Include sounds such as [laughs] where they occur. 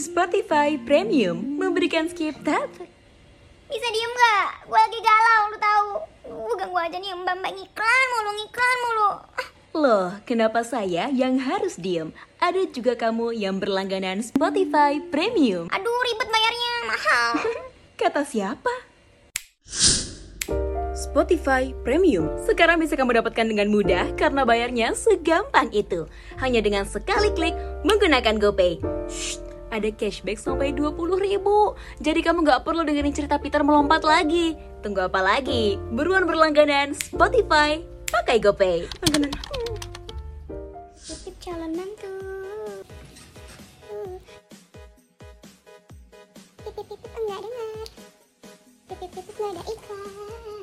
Spotify Premium memberikan skip tab. Bisa diem gak? Gue lagi galau, lu tahu. Gue ganggu aja nih mbak-mbak ngiklan mulu, ngiklan mulu. Ah, Loh, kenapa saya yang harus diem? Ada juga kamu yang berlangganan Spotify Premium. Aduh ribet bayarnya, mahal. [laughs] Kata siapa? Spotify Premium sekarang bisa kamu dapatkan dengan mudah karena bayarnya segampang itu. Hanya dengan sekali klik menggunakan GoPay. Ada cashback sampai 20 ribu. Jadi kamu nggak perlu dengerin cerita Peter melompat lagi. Tunggu apa lagi? Buruan berlangganan Spotify pakai GoPay. Langganan. Titip calon mantu. Titip-titip enggak dengar. Titip-titip enggak ada iklan.